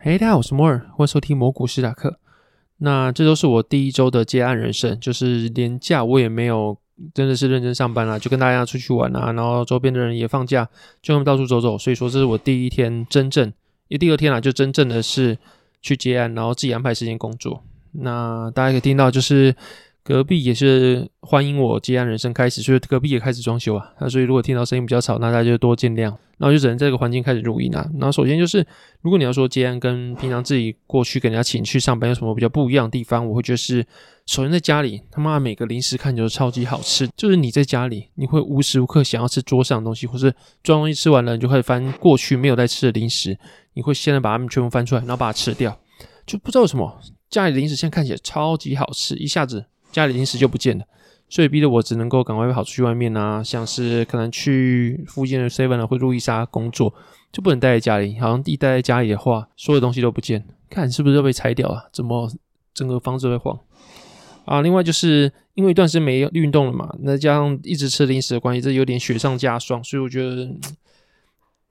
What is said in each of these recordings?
嘿，大家好，我是摩尔，欢迎收听摩股史塔克。那这都是我第一周的接案人生，就是连假我也没有真的是认真上班啦，就跟大家出去玩啊，然后周边的人也放假，就到处走走。所以说，这是我第一天真正，也第二天啦，就真正的是去接案，然后自己安排时间工作。那大家可以听到就是。隔壁也是欢迎我接案人生开始，所以隔壁也开始装修啊。那所以如果听到声音比较吵，那大家就多见谅。那我就只能在这个环境开始录音啊。那首先就是，如果你要说接案跟平常自己过去给人家请去上班有什么比较不一样的地方，我会觉得是，首先在家里他妈每个零食看起来都超级好吃，就是你在家里你会无时无刻想要吃桌上的东西，或是装东西吃完了，你就开始翻过去没有在吃的零食，你会现在把它们全部翻出来，然后把它吃掉。就不知道为什么家里的零食现在看起来超级好吃，一下子。家里零食就不见了，所以逼得我只能够赶快跑出去外面啊，像是可能去附近的 seven 啊或路易莎工作，就不能待在家里。好像一待在家里的话，所有东西都不见，看是不是要被拆掉啊？怎么整个房子会晃啊？另外就是因为一段时间没运动了嘛，那加上一直吃零食的关系，这有点雪上加霜。所以我觉得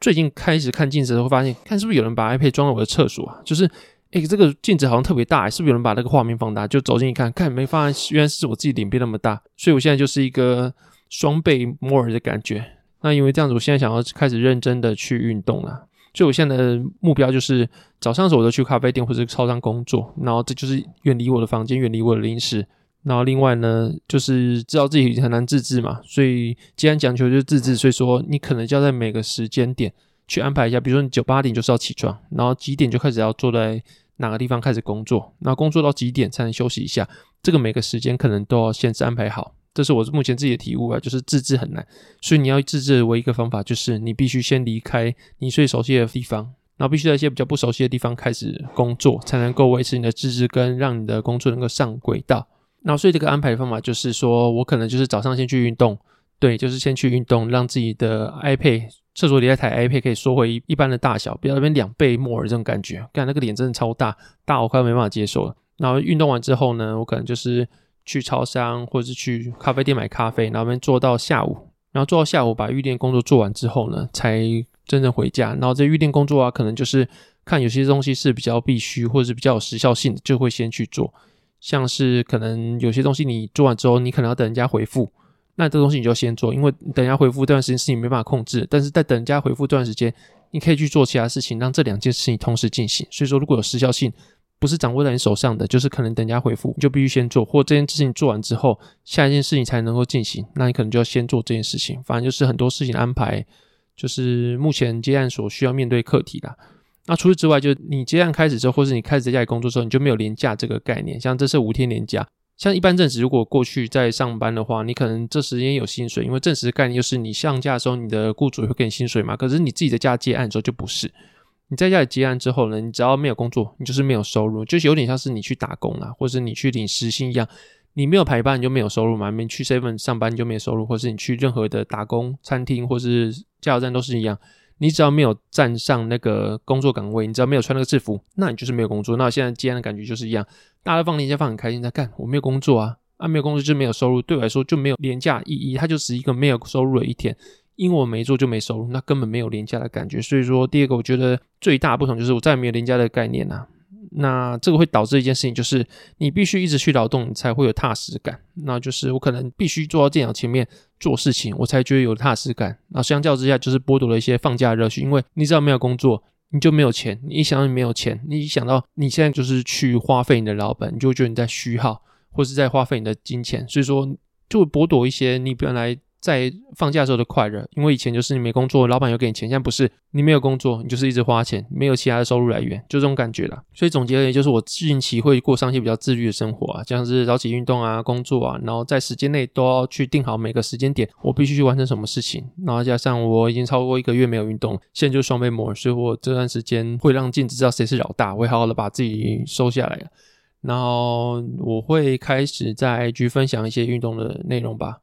最近开始看镜子的时候，会发现看是不是有人把 iPad 装到我的厕所啊？就是。哎、这个镜子好像特别大，是不是有人把那个画面放大？就走近一看，看没发现，原来是我自己脸变那么大，所以我现在就是一个双倍摩尔的感觉。那因为这样子，我现在想要开始认真的去运动了，所以我现在的目标就是早上时候我都去咖啡店或者超商工作，然后这就是远离我的房间，远离我的零食。然后另外呢，就是知道自己很难自制嘛，所以既然讲求就是自制，所以说你可能就要在每个时间点。去安排一下，比如说你九八点就是要起床，然后几点就开始要坐在哪个地方开始工作，然后工作到几点才能休息一下，这个每个时间可能都要限制安排好。这是我目前自己的体悟啊，就是自制很难，所以你要自制的唯一一个方法就是你必须先离开你最熟悉的地方，然后必须在一些比较不熟悉的地方开始工作，才能够维持你的自制跟让你的工作能够上轨道。那所以这个安排的方法就是说我可能就是早上先去运动，对，就是先去运动，让自己的 iPad。厕所里那台 iPad 可以缩回一般的大小，不要那边两倍摩尔这种感觉。看那个脸真的超大，大我快没办法接受了。然后运动完之后呢，我可能就是去超商或者是去咖啡店买咖啡，然后边做到下午，然后做到下午把预定工作做完之后呢，才真正回家。然后这预定工作啊，可能就是看有些东西是比较必须或者是比较有时效性的，就会先去做。像是可能有些东西你做完之后，你可能要等人家回复。那这东西你就先做，因为等人家回复这段时间是你没办法控制，但是在等人家回复这段时间，你可以去做其他事情，让这两件事情同时进行。所以说，如果有时效性不是掌握在你手上的，就是可能等人家回复，你就必须先做，或这件事情做完之后，下一件事情才能够进行，那你可能就要先做这件事情。反正就是很多事情安排，就是目前接案所需要面对课题啦。那除此之外，就你接案开始之后，或是你开始在家里工作之后，你就没有连假这个概念，像这是五天连假。像一般正职，如果过去在上班的话，你可能这时间有薪水，因为正职的概念就是你上架的时候，你的雇主会给你薪水嘛。可是你自己在家接案之后就不是，你在家里接案之后呢，你只要没有工作，你就是没有收入，就是有点像是你去打工啊，或者你去领时薪一样，你没有排班你就没有收入嘛。你去 seven 上班你就没有收入，或是你去任何的打工餐厅或是加油站都是一样。你只要没有站上那个工作岗位，你只要没有穿那个制服，那你就是没有工作。那现在接单的感觉就是一样，大家放年假放很开心，在干，我没有工作啊，啊没有工作就没有收入，对我来说就没有廉价意义，它就是一个没有收入的一天，因为我没做就没收入，那根本没有廉价的感觉。所以说，第二个我觉得最大不同就是我再也没有廉价的概念啊。那这个会导致一件事情，就是你必须一直去劳动，你才会有踏实感。那就是我可能必须坐到电脑前面做事情，我才觉得有踏实感。那相较之下，就是剥夺了一些放假的热血，因为你只要没有工作，你就没有钱。你一想到你没有钱，你一想到你现在就是去花费你的老本，你就觉得你在虚耗，或是在花费你的金钱，所以说就会剥夺一些你本来。在放假时候的快乐，因为以前就是你没工作，老板有给你钱，现在不是你没有工作，你就是一直花钱，没有其他的收入来源，就这种感觉啦。所以总结而言，就是我近期会过上一些比较自律的生活啊，像是早起运动啊、工作啊，然后在时间内都要去定好每个时间点，我必须去完成什么事情。然后加上我已经超过一个月没有运动，现在就双倍摩尔，所以我这段时间会让镜子知道谁是老大，我会好好的把自己收下来。然后我会开始在 IG 分享一些运动的内容吧。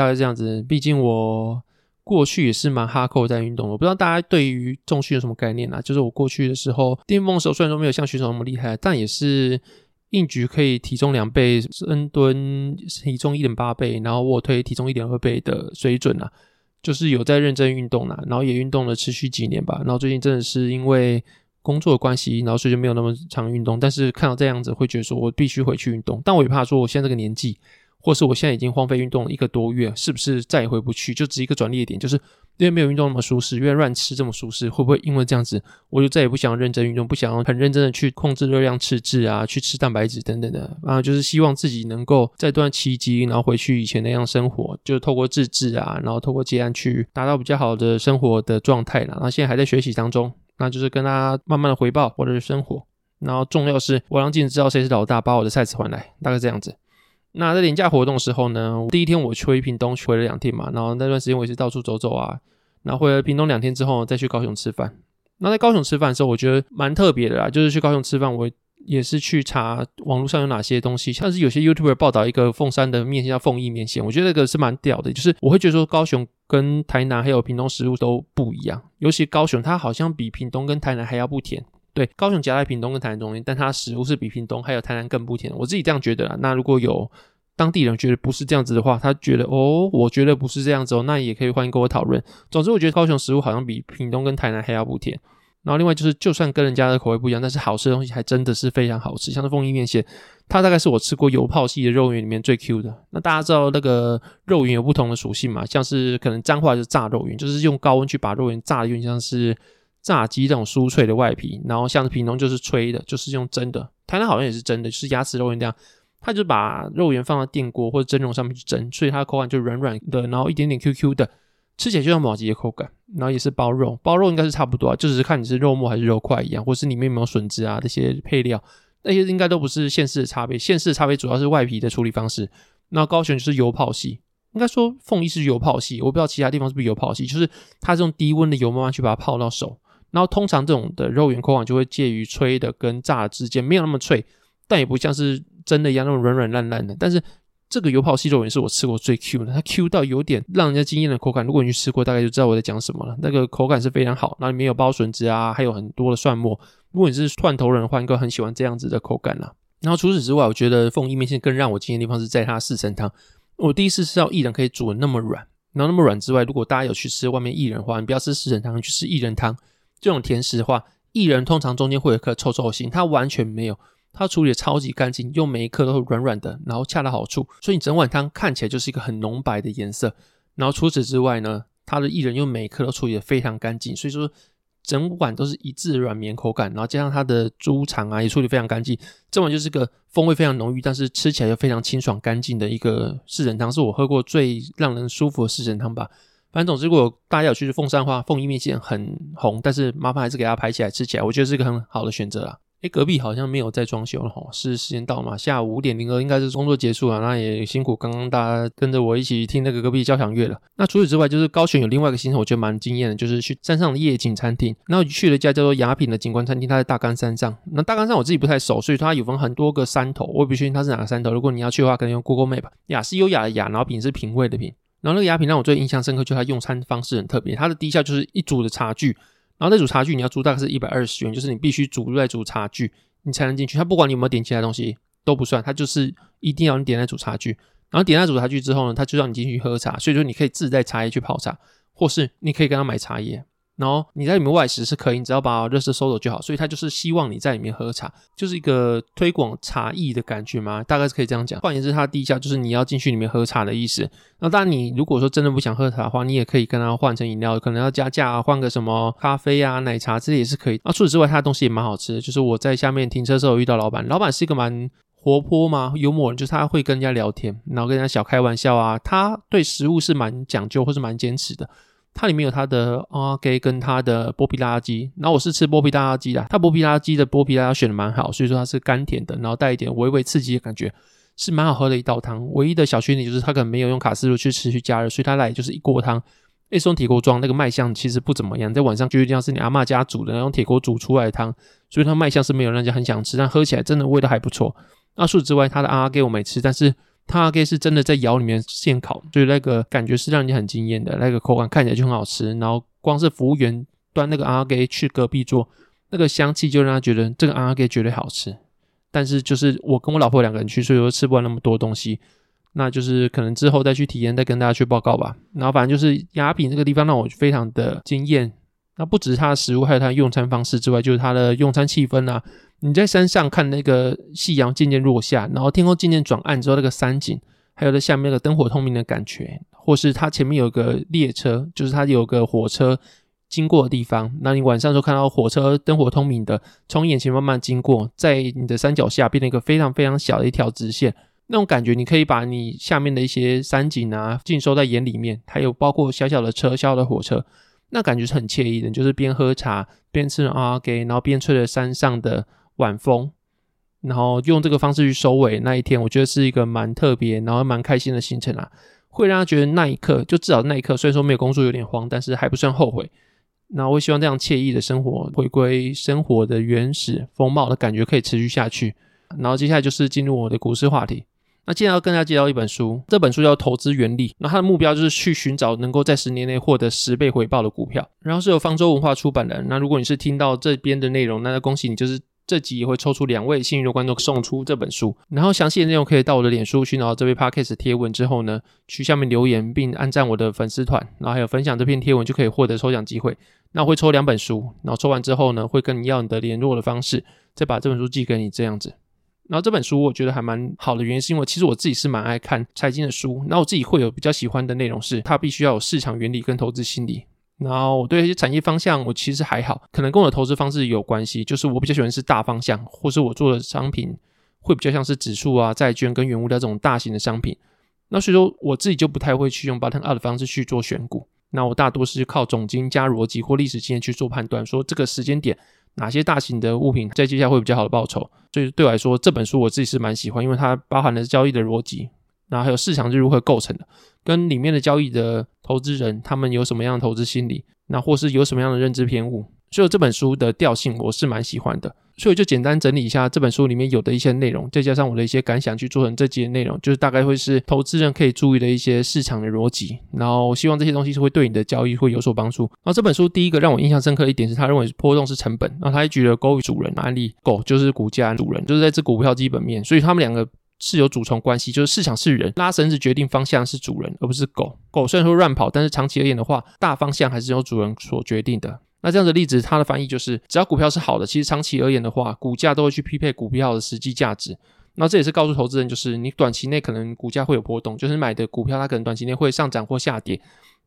大概这样子，毕竟我过去也是蛮哈扣在运动。我不知道大家对于重训有什么概念啊？就是我过去的时候，巅峰的时候虽然说没有像选手那么厉害，但也是硬举可以体重两倍，深蹲体重一点八倍，然后卧推体重一点二倍的水准啊，就是有在认真运动啦。然后也运动了持续几年吧。然后最近真的是因为。工作的关系，然后所以就没有那么常运动。但是看到这样子，会觉得说我必须回去运动。但我也怕说，我现在这个年纪。或是我现在已经荒废运动一个多月，是不是再也回不去？就只一个转捩点，就是因为没有运动那么舒适，因为乱吃这么舒适，会不会因为这样子，我就再也不想认真运动，不想要很认真的去控制热量、赤字啊，去吃蛋白质等等的啊？就是希望自己能够在段期间，然后回去以前那样生活，就透过自制啊，然后透过接案去达到比较好的生活的状态了。那现在还在学习当中，那就是跟大家慢慢的回报我的生活。然后重要是，我让镜子知道谁是老大，把我的菜匙还来，大概这样子。那在连假活动的时候呢，第一天我去屏东，去了两天嘛，然后那段时间我也是到处走走啊，然后回了屏东两天之后再去高雄吃饭。那在高雄吃饭的时候，我觉得蛮特别的啦，就是去高雄吃饭，我也是去查网络上有哪些东西，像是有些 YouTuber 报道一个凤山的面线叫凤义面线，我觉得这个是蛮屌的，就是我会觉得说高雄跟台南还有屏东食物都不一样，尤其高雄它好像比屏东跟台南还要不甜。对，高雄夹在屏东跟台南中间，但它食物是比屏东还有台南更不甜。我自己这样觉得啦。那如果有当地人觉得不是这样子的话，他觉得哦，我觉得不是这样子哦，那也可以欢迎跟我讨论。总之，我觉得高雄食物好像比屏东跟台南还要不甜。然后另外就是，就算跟人家的口味不一样，但是好吃的东西还真的是非常好吃。像是凤义面线，它大概是我吃过油泡系的肉圆里面最 Q 的。那大家知道那个肉圆有不同的属性嘛？像是可能彰化就是炸肉圆，就是用高温去把肉圆炸的，有点像是。炸鸡这种酥脆的外皮，然后像是屏东就是吹的，就是用蒸的。台南好像也是蒸的，就是鸭翅肉圆这样，他就把肉圆放到电锅或者蒸笼上面去蒸，所以它的口感就软软的，然后一点点 Q Q 的，吃起来就像麻糬的口感。然后也是包肉，包肉应该是差不多啊，就只是看你是肉末还是肉块一样，或是里面有没有笋子啊这些配料，那些应该都不是现市的差别。现市的差别主要是外皮的处理方式。那高雄就是油泡系，应该说凤义是油泡系，我不知道其他地方是不是油泡系，就是它是用低温的油慢慢去把它泡到熟。然后通常这种的肉圆口感就会介于吹的跟炸的之间，没有那么脆，但也不像是真的一样那种软软烂烂的。但是这个油泡细肉圆是我吃过最 Q 的，它 Q 到有点让人家惊艳的口感。如果你去吃过，大概就知道我在讲什么了。那个口感是非常好，那里面有包笋子啊，还有很多的蒜末。如果你是蒜头人的话，应该很喜欢这样子的口感啦。然后除此之外，我觉得凤义面线更让我惊艳的地方是在它四神汤。我第一次吃到薏仁可以煮的那么软，然后那么软之外，如果大家有去吃外面薏仁的话，你不要吃四神汤，去吃薏仁汤。这种甜食的话，薏仁通常中间会有一颗臭臭心，它完全没有，它处理的超级干净，用每一颗都是软软的，然后恰到好处，所以你整碗汤看起来就是一个很浓白的颜色。然后除此之外呢，它的薏仁用每一颗都处理的非常干净，所以说整碗都是一致软绵口感。然后加上它的猪肠啊也处理非常干净，这碗就是个风味非常浓郁，但是吃起来又非常清爽干净的一个四神汤，是我喝过最让人舒服的四神汤吧。反正总之，如果大家有去凤山的话，凤义面线很红，但是麻烦还是给它排起来吃起来，我觉得是一个很好的选择啦。诶，隔壁好像没有在装修了吼，是时间到嘛？下午五点零二应该是工作结束了，那也辛苦刚刚大家跟着我一起听那个隔壁交响乐了。那除此之外，就是高雄有另外一个行程，我觉得蛮惊艳的，就是去山上的夜景餐厅。然后去了一家叫做雅品的景观餐厅，它在大冈山上。那大冈山我自己不太熟，所以它有分很多个山头，我也不确定它是哪个山头。如果你要去的话，可能用 Google Map。雅是优雅的雅，然后品是品味的品。然后那个雅品让我最印象深刻，就是它用餐方式很特别。它的低效就是一组的茶具，然后那组茶具你要租大概是一百二十元，就是你必须煮那组茶具，你才能进去。它不管你有没有点其他东西都不算，它就是一定要你点那组茶具。然后点那组茶具之后呢，它就让你进去喝茶，所以说你可以自带茶叶去泡茶，或是你可以跟他买茶叶。然后你在里面外食是可以，你只要把热食收走就好。所以他就是希望你在里面喝茶，就是一个推广茶艺的感觉嘛，大概是可以这样讲。换言之，他第一下就是你要进去里面喝茶的意思。那当然，你如果说真的不想喝茶的话，你也可以跟他换成饮料，可能要加价啊，换个什么咖啡啊、奶茶这些也是可以。那除此之外，他的东西也蛮好吃的。就是我在下面停车的时候遇到老板，老板是一个蛮活泼嘛、幽默人，就是他会跟人家聊天，然后跟人家小开玩笑啊。他对食物是蛮讲究或是蛮坚持的。它里面有它的阿给跟它的剥皮辣椒鸡，然后我是吃剥皮辣椒鸡的，它剥皮辣椒鸡的剥皮辣椒选的蛮好，所以说它是甘甜的，然后带一点微微刺激的感觉，是蛮好喝的一道汤。唯一的小缺点就是它可能没有用卡式炉去持续加热，所以它来就是一锅汤，一双铁锅装，那个卖相其实不怎么样，在晚上就一定要是你阿嬷家煮的那种铁锅煮出来的汤，所以它卖相是没有让人家很想吃，但喝起来真的味道还不错。那除此之外，它的阿给我没吃，但是。它阿给是真的在窑里面现烤，所以那个感觉是让你很惊艳的，那个口感看起来就很好吃。然后光是服务员端那个阿给去隔壁桌，那个香气就让他觉得这个阿给绝对好吃。但是就是我跟我老婆两个人去，所以说吃不完那么多东西，那就是可能之后再去体验，再跟大家去报告吧。然后反正就是雅品这个地方让我非常的惊艳。那不只是它的食物，还有它的用餐方式之外，就是它的用餐气氛啊。你在山上看那个夕阳渐渐落下，然后天空渐渐转暗之后，那个山景，还有在下面那个灯火通明的感觉，或是它前面有个列车，就是它有个火车经过的地方。那你晚上就看到火车灯火通明的从眼前慢慢经过，在你的山脚下变成一个非常非常小的一条直线。那种感觉，你可以把你下面的一些山景啊尽收在眼里面，还有包括小小的车、小小的火车，那感觉是很惬意的。就是边喝茶边吃阿给，然后边吹着山上的晚风，然后用这个方式去收尾那一天，我觉得是一个蛮特别，然后蛮开心的行程啊，会让他觉得那一刻，就至少那一刻，虽然说没有工作有点慌，但是还不算后悔。那我希望这样惬意的生活，回归生活的原始风貌的感觉可以持续下去。然后接下来就是进入我的股市话题。那接下来要跟大家介绍一本书，这本书叫《投资原理》，那它的目标就是去寻找能够在十年内获得十倍回报的股票，然后是由方舟文化出版的。那如果你是听到这边的内容，那恭喜你，就是这集也会抽出两位幸运的观众送出这本书。然后详细的内容可以到我的脸书寻找这位 Podcast 贴文之后呢，去下面留言并按赞我的粉丝团，然后还有分享这篇贴文就可以获得抽奖机会。那我会抽两本书，然后抽完之后呢，会跟你要你的联络的方式，再把这本书寄给你这样子。然后这本书我觉得还蛮好的原因，是因为其实我自己是蛮爱看财经的书。那我自己会有比较喜欢的内容是，它必须要有市场原理跟投资心理。然后我对一些产业方向，我其实还好，可能跟我的投资方式有关系。就是我比较喜欢是大方向，或是我做的商品会比较像是指数啊、债券跟原物料这种大型的商品。那所以说我自己就不太会去用 button up 的方式去做选股。那我大多是靠总经加逻辑或历史经验去做判断，说这个时间点。哪些大型的物品在接下来会比较好的报酬？所以对我来说，这本书我自己是蛮喜欢，因为它包含了交易的逻辑，然后还有市场是如何构成的，跟里面的交易的投资人他们有什么样的投资心理，那或是有什么样的认知偏误。所以这本书的调性我是蛮喜欢的，所以就简单整理一下这本书里面有的一些内容，再加上我的一些感想去做成这集的内容，就是大概会是投资人可以注意的一些市场的逻辑，然后希望这些东西是会对你的交易会有所帮助。然后这本书第一个让我印象深刻一点是，他认为波动是成本，然后他还举了狗与主人的案例，狗就是股价，主人就是在这股票基本面，所以他们两个是有主从关系，就是市场是人，拉绳子决定方向是主人，而不是狗。狗虽然说乱跑，但是长期而言的话，大方向还是由主人所决定的。那这样的例子，它的翻译就是，只要股票是好的，其实长期而言的话，股价都会去匹配股票的实际价值。那这也是告诉投资人，就是你短期内可能股价会有波动，就是买的股票它可能短期内会上涨或下跌。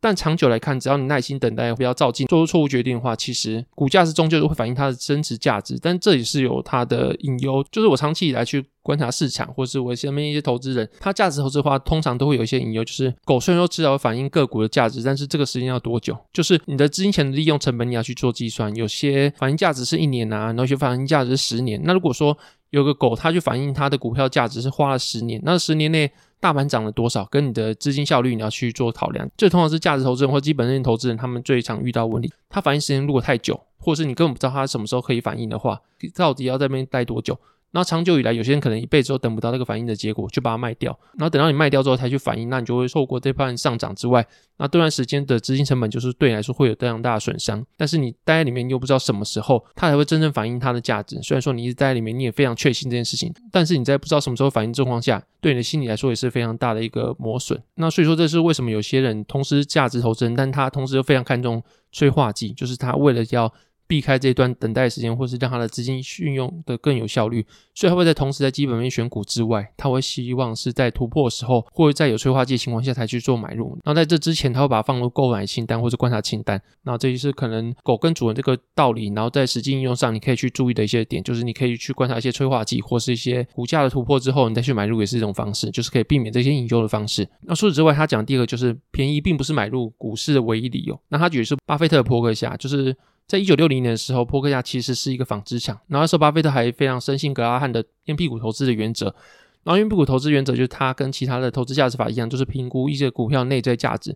但长久来看，只要你耐心等待，不要照进，做出错误决定的话，其实股价是终究会反映它的真实价值。但这也是有它的隐忧，就是我长期以来去观察市场，或是我身边一些投资人，他价值投资的话，通常都会有一些隐忧，就是狗虽然说至少反映个股的价值，但是这个时间要多久？就是你的资金钱的利用成本你要去做计算，有些反映价值是一年啊，然后有些反映价值是十年。那如果说有个狗，它去反映它的股票价值是花了十年，那十年内。大盘涨了多少？跟你的资金效率你要去做考量，这通常是价值投资人或基本面投资人他们最常遇到问题。它反应时间如果太久，或者是你根本不知道它什么时候可以反应的话，到底要在那边待多久？那长久以来，有些人可能一辈子都等不到那个反应的结果，就把它卖掉。然后等到你卖掉之后才去反应，那你就会错过这盘上涨之外，那这段时间的资金成本就是对你来说会有非常大的损伤。但是你待在里面，又不知道什么时候它才会真正反映它的价值。虽然说你一直待在里面，你也非常确信这件事情，但是你在不知道什么时候反应状况下，对你的心理来说也是非常大的一个磨损。那所以说，这是为什么有些人同时价值投资人，但他同时又非常看重催化剂，就是他为了要。避开这段等待时间，或是让他的资金运用的更有效率，所以他会在同时在基本面选股之外，他会希望是在突破的时候，或者在有催化剂的情况下才去做买入。然后在这之前，他会把它放入购买清单或者观察清单。然后这就是可能狗跟主人这个道理。然后在实际应用上，你可以去注意的一些点，就是你可以去观察一些催化剂或是一些股价的突破之后，你再去买入也是一种方式，就是可以避免这些隐忧的方式。那除此之外，他讲第二个就是便宜并不是买入股市的唯一理由。那他举的是巴菲特的波克夏，就是。在一九六零年的时候，波克夏其实是一个纺织厂。然后那时候，巴菲特还非常深信格拉汉的烟屁股投资的原则。然后烟屁股投资原则就是他跟其他的投资价值法一样，就是评估一些股票内在价值。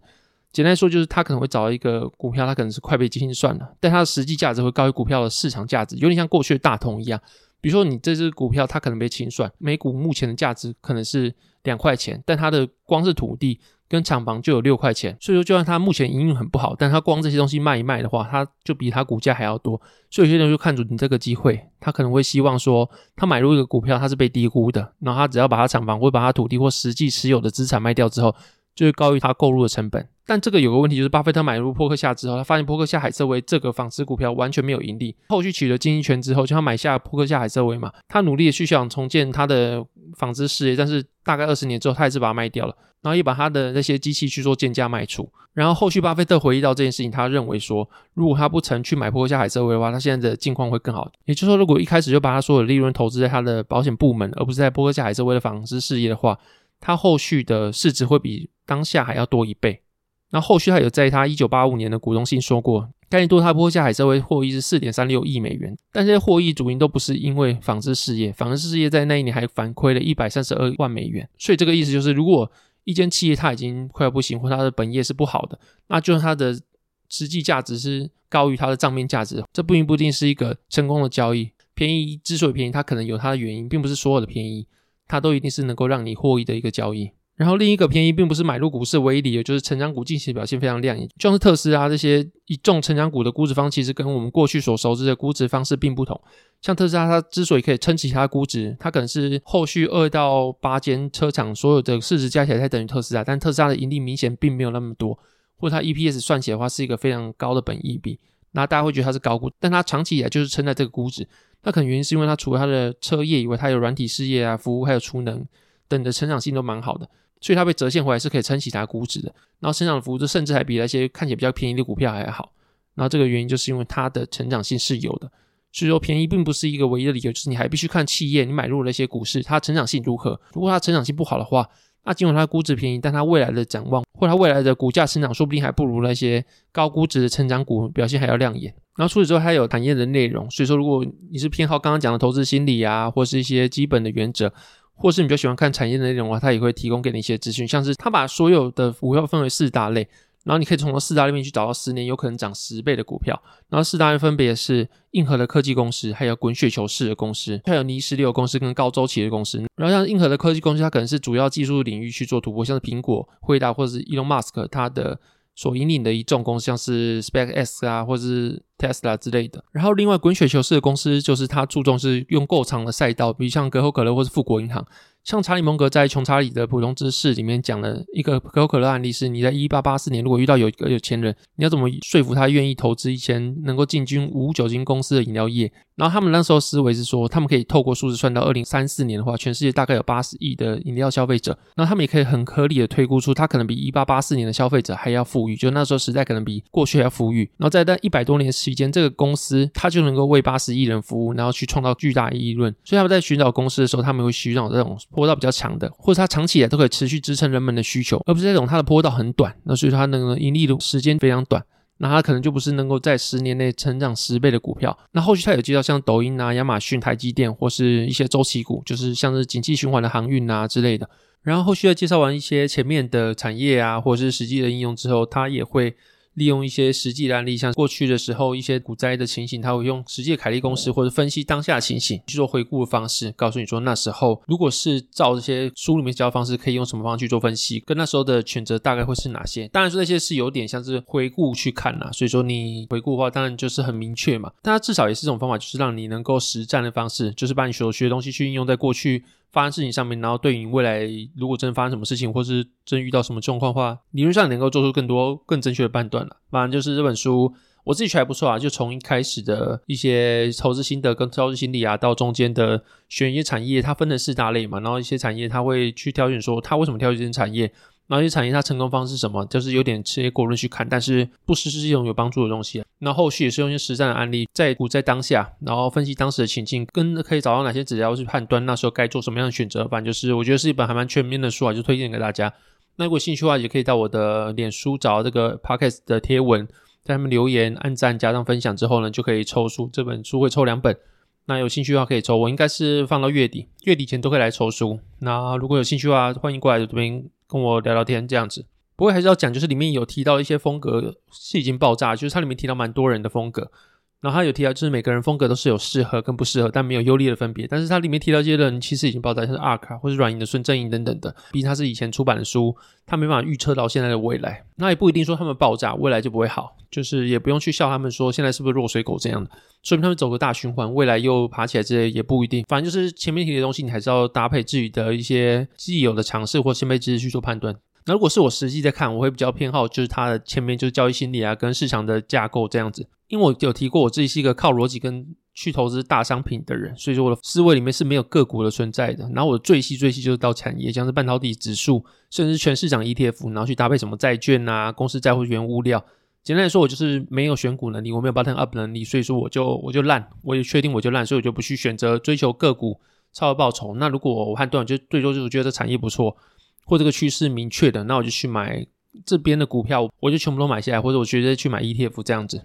简单说，就是他可能会找一个股票，它可能是快被精算了，但它的实际价值会高于股票的市场价值，有点像过去的大同一样。比如说，你这只股票它可能被清算，每股目前的价值可能是两块钱，但它的光是土地。跟厂房就有六块钱，所以说就算它目前营运很不好，但它光这些东西卖一卖的话，它就比它股价还要多。所以有些人就看准你这个机会，他可能会希望说，他买入一个股票，他是被低估的，然后他只要把他厂房或把他土地或实际持有的资产卖掉之后，就是高于他购入的成本。但这个有个问题，就是巴菲特买入波克夏之后，他发现波克夏海瑟薇这个纺织股票完全没有盈利。后续取得经营权之后，就他买下波克夏海瑟薇嘛，他努力的去想重建他的纺织事业，但是大概二十年之后，他还是把它卖掉了，然后也把他的那些机器去做贱价卖出。然后后续巴菲特回忆到这件事情，他认为说，如果他不曾去买波克夏海瑟薇的话，他现在的境况会更好。也就是说，如果一开始就把他所有的利润投资在他的保险部门，而不是在波克夏海瑟薇的纺织事业的话，他后续的市值会比当下还要多一倍。那后续他有在他一九八五年的股东信说过，该年度他波下海瑟威获益是四点三六亿美元，但这些获益主因都不是因为纺织事业，纺织事业在那一年还反亏了一百三十二万美元。所以这个意思就是，如果一间企业它已经快要不行，或它的本业是不好的，那就算它的实际价值是高于它的账面价值，这不一定是一个成功的交易。便宜之所以便宜，它可能有它的原因，并不是所有的便宜它都一定是能够让你获益的一个交易。然后另一个便宜并不是买入股市唯一理由，就是成长股近期表现非常亮眼，就像是特斯拉这些一众成长股的估值方，其实跟我们过去所熟知的估值方式并不同。像特斯拉，它之所以可以撑起它的估值，它可能是后续二到八间车厂所有的市值加起来才等于特斯拉，但特斯拉的盈利明显并没有那么多，或者它 EPS 算起来的话是一个非常高的本益比，那大家会觉得它是高估，但它长期以来就是撑在这个估值。那可能原因是因为它除了它的车业以外，它有软体事业啊、服务还有储能等的成长性都蛮好的。所以它被折现回来是可以撑起它估值的，然后成长的幅度甚至还比那些看起来比较便宜的股票还好。然后这个原因就是因为它的成长性是有的，所以说便宜并不是一个唯一的理由，就是你还必须看企业你买入的那些股市它成长性如何。如果它成长性不好的话，那尽管它估值便宜，但它未来的展望或它未来的股价成长说不定还不如那些高估值的成长股表现还要亮眼。然后除此之外还有产业的内容，所以说如果你是偏好刚刚讲的投资心理啊，或是一些基本的原则。或是你比较喜欢看产业的内容的话，它也会提供给你一些资讯，像是它把所有的股票分为四大类，然后你可以从这四大类里面去找到十年有可能涨十倍的股票。然后四大类分别是硬核的科技公司，还有滚雪球式的公司，还有泥石流公司跟高周期的公司。然后像硬核的科技公司，它可能是主要技术领域去做突破，像是苹果、惠达或者是 Elon Musk 它的。所引领的一众公司，像是 SpaceX 啊，或是 Tesla 之类的。然后，另外滚雪球式的公司，就是它注重是用够长的赛道，比如像可口可乐或是富国银行。像查理蒙格在《穷查理的普通知识》里面讲了一个可口可乐案例，是你在一八八四年，如果遇到有一个有钱人，你要怎么说服他愿意投资一间能够进军无酒精公司的饮料业？然后他们那时候思维是说，他们可以透过数字算到二零三四年的话，全世界大概有八十亿的饮料消费者。然后他们也可以很合理的推估出，他可能比一八八四年的消费者还要富裕，就那时候时代可能比过去还要富裕。然后在那一百多年时间，这个公司它就能够为八十亿人服务，然后去创造巨大利润。所以他们在寻找公司的时候，他们会寻找这种坡道比较长的，或者它长期以来都可以持续支撑人们的需求，而不是那种它的坡道很短，那所以它那个盈利的时间非常短。那它可能就不是能够在十年内成长十倍的股票。那后续它有介绍像抖音啊、亚马逊、台积电或是一些周期股，就是像是景气循环的航运啊之类的。然后后续在介绍完一些前面的产业啊，或者是实际的应用之后，它也会。利用一些实际的案例，像过去的时候一些股灾的情形，他会用实际的凯利公式或者分析当下的情形去做回顾的方式，告诉你说那时候如果是照这些书里面教的方式，可以用什么方式去做分析，跟那时候的选择大概会是哪些？当然说那些是有点像是回顾去看啦，所以说你回顾的话，当然就是很明确嘛。但它至少也是一种方法，就是让你能够实战的方式，就是把你所学的东西去应用在过去。发生事情上面，然后对你未来如果真发生什么事情，或是真遇到什么状况的话，理论上能够做出更多更正确的判断了。反正就是这本书，我自己觉得还不错啊。就从一开始的一些投资心得跟投资心理啊，到中间的选一些产业，它分成四大类嘛，然后一些产业它会去挑选说，它为什么挑选这些产业。哪些产业它成功方式是什么？就是有点切果论去看，但是不失是一种有帮助的东西。那后续也是用一些实战的案例，在股在当下，然后分析当时的情境，跟可以找到哪些指标去判断那时候该做什么样的选择。反正就是我觉得是一本还蛮全面的书啊，就推荐给大家。那如果兴趣的话，也可以到我的脸书找这个 Podcast 的贴文，在他们留言、按赞、加上分享之后呢，就可以抽书。这本书会抽两本。那有兴趣的话可以抽，我应该是放到月底，月底前都可以来抽书。那如果有兴趣的话，欢迎过来这边。跟我聊聊天这样子，不过还是要讲，就是里面有提到一些风格是已经爆炸，就是它里面提到蛮多人的风格，然后他有提到就是每个人风格都是有适合跟不适合，但没有优劣的分别。但是它里面提到这些人其实已经爆炸，像是 ARK 或是软银的孙正义等等的，毕竟它是以前出版的书，它没办法预测到现在的未来。那也不一定说他们爆炸未来就不会好，就是也不用去笑他们说现在是不是弱水狗这样的，说明他们走个大循环，未来又爬起来之类也不一定。反正就是前面提的东西，你还是要搭配自己的一些既有的尝试或先辈知识去做判断。那如果是我实际在看，我会比较偏好就是它的前面就是交易心理啊，跟市场的架构这样子。因为我有提过，我自己是一个靠逻辑跟去投资大商品的人，所以说我的思维里面是没有个股的存在的。然后我的最细最细就是到产业，像是半导体指数，甚至全市场 ETF，然后去搭配什么债券啊、公司债或原物料。简单来说，我就是没有选股能力，我没有 button up 能力，所以说我就我就烂，我也确定我就烂，所以我就不去选择追求个股超额报酬。那如果我判断就最多就是觉得这产业不错，或这个趋势明确的，那我就去买这边的股票，我就全部都买下来，或者我直接去买 ETF 这样子。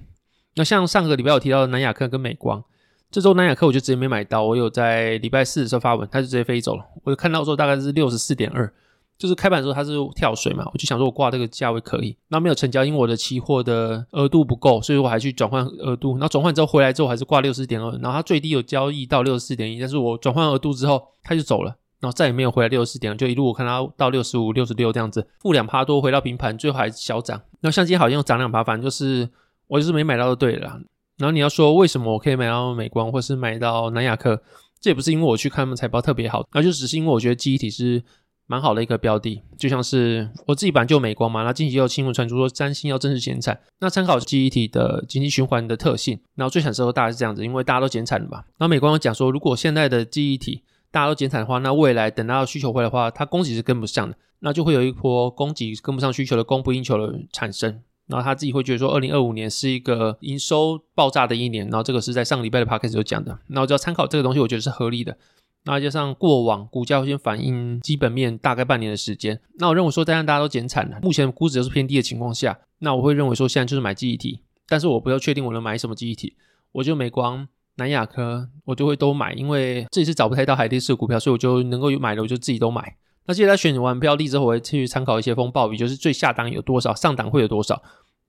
那像上个礼拜我提到的南亚克跟美光，这周南亚克我就直接没买到，我有在礼拜四的时候发文，它就直接飞走了。我就看到说大概是六十四点二，就是开盘的时候它是跳水嘛，我就想说我挂这个价位可以，那没有成交，因为我的期货的额度不够，所以我还去转换额度。然后转换之后回来之后还是挂六十四点二，然后它最低有交易到六十四点一，但是我转换额度之后它就走了，然后再也没有回来六十四点二，就一路我看它到六十五、六十六这样子，负两趴多回到平盘，最后还是小涨。那像今天好像又涨两趴，反正就是。我就是没买到就对了。然后你要说为什么我可以买到美光或是买到南亚科，这也不是因为我去看他们财报特别好，那就只是因为我觉得记忆体是蛮好的一个标的。就像是我自己本来就美光嘛，那近期又新闻传出说三星要正式减产，那参考记忆体的经济循环的特性，然后最惨时候大概是这样子，因为大家都减产了嘛。那美光讲说，如果现在的记忆体大家都减产的话，那未来等到需求回来的话，它供给是跟不上的，那就会有一波供给跟不上需求的供不应求的产生。然后他自己会觉得说，二零二五年是一个营收爆炸的一年。然后这个是在上个礼拜的 podcast 有讲的。那我就要参考这个东西，我觉得是合理的。那加上过往股价会先反映基本面，大概半年的时间。那我认为说，在让大家都减产了，目前估值都是偏低的情况下，那我会认为说，现在就是买记忆体。但是我不要确定我能买什么记忆体，我就美光、南亚科，我就会都买，因为这里是找不太到海力士的股票，所以我就能够买的，我就自己都买。那接下来选完标的之后，我会去参考一些风暴比，就是最下档有多少，上档会有多少。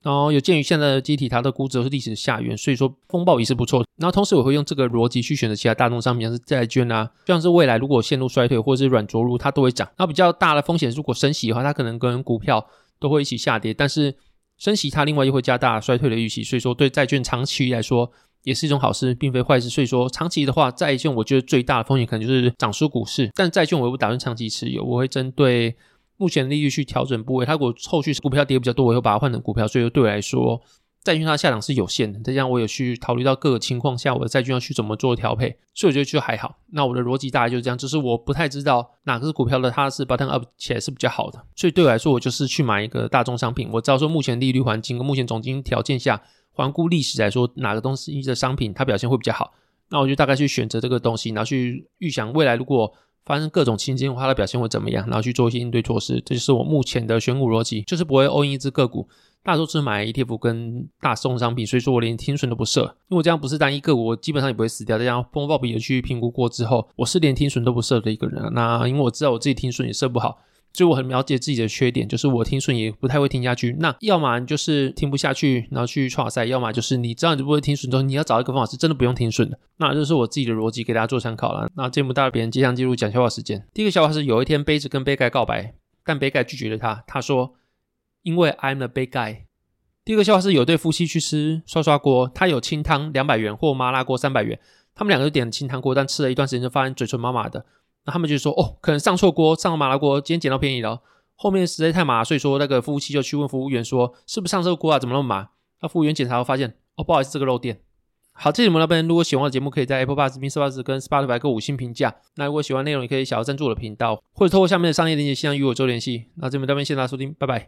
然后有鉴于现在的记忆体，它的估值都是历史下缘，所以说风暴也是不错。然后同时我会用这个逻辑去选择其他大宗商品，像是债券啊，就像是未来如果陷入衰退或者是软着陆，它都会涨。那比较大的风险，如果升息的话，它可能跟股票都会一起下跌。但是升息它另外又会加大衰退的预期，所以说对债券长期来说也是一种好事，并非坏事。所以说长期的话，债券我觉得最大的风险可能就是涨输股市，但债券我又不打算长期持有，我会针对。目前利率去调整部位，它如果后续股票跌比较多，我会把它换成股票，所以对我来说，债券它下档是有限的。再加上我有去考虑到各个情况下，我的债券要去怎么做调配，所以我觉得就还好。那我的逻辑大概就是这样，就是我不太知道哪个是股票的，它是 button up 起来是比较好的。所以对我来说，我就是去买一个大宗商品。我知道说目前利率环境跟目前总经条件下，环顾历史来说，哪个东西一的商品它表现会比较好，那我就大概去选择这个东西，然后去预想未来如果。发生各种情境，它的表现会怎么样？然后去做一些应对措施，这就是我目前的选股逻辑，就是不会 all in 一只个股，大多是买 ETF 跟大宗商品，所以说我连停损都不设，因为我这样不是单一个股，我基本上也不会死掉。这样风暴比也去评估过之后，我是连停损都不设的一个人。那因为我知道我自己停损也设不好。所以我很了解自己的缺点，就是我听损也不太会听下去。那要么就是听不下去，然后去挫赛；要么就是你知道你不会听损之后，你要找一个方法是真的不用听损的。那这是我自己的逻辑，给大家做参考了。那见不到别人即将进入讲笑话时间。第一个笑话是：有一天杯子跟杯盖告白，但杯盖拒绝了他。他说：“因为 I'm the bad guy。”第二个笑话是：有对夫妻去吃涮涮锅，他有清汤两百元或麻辣锅三百元，他们两个就点了清汤锅，但吃了一段时间就发现嘴唇麻麻的。那他们就说，哦，可能上错锅，上了麻辣锅，今天捡到便宜了。后面实在太麻，所以说那个服务器就去问服务员说，是不是上错锅啊？怎么那么麻？那服务员检查后发现，哦，不好意思，这个漏电。好，这里我们那边如果喜欢的节目，可以在 Apple Podcast、Mr. Buzz 跟 Spotify 给五星评价。那如果喜欢内容，也可以小额赞助我的频道，或者透过下面的商业链接，线上与我做联系。那这边这边谢谢大家收听，拜拜。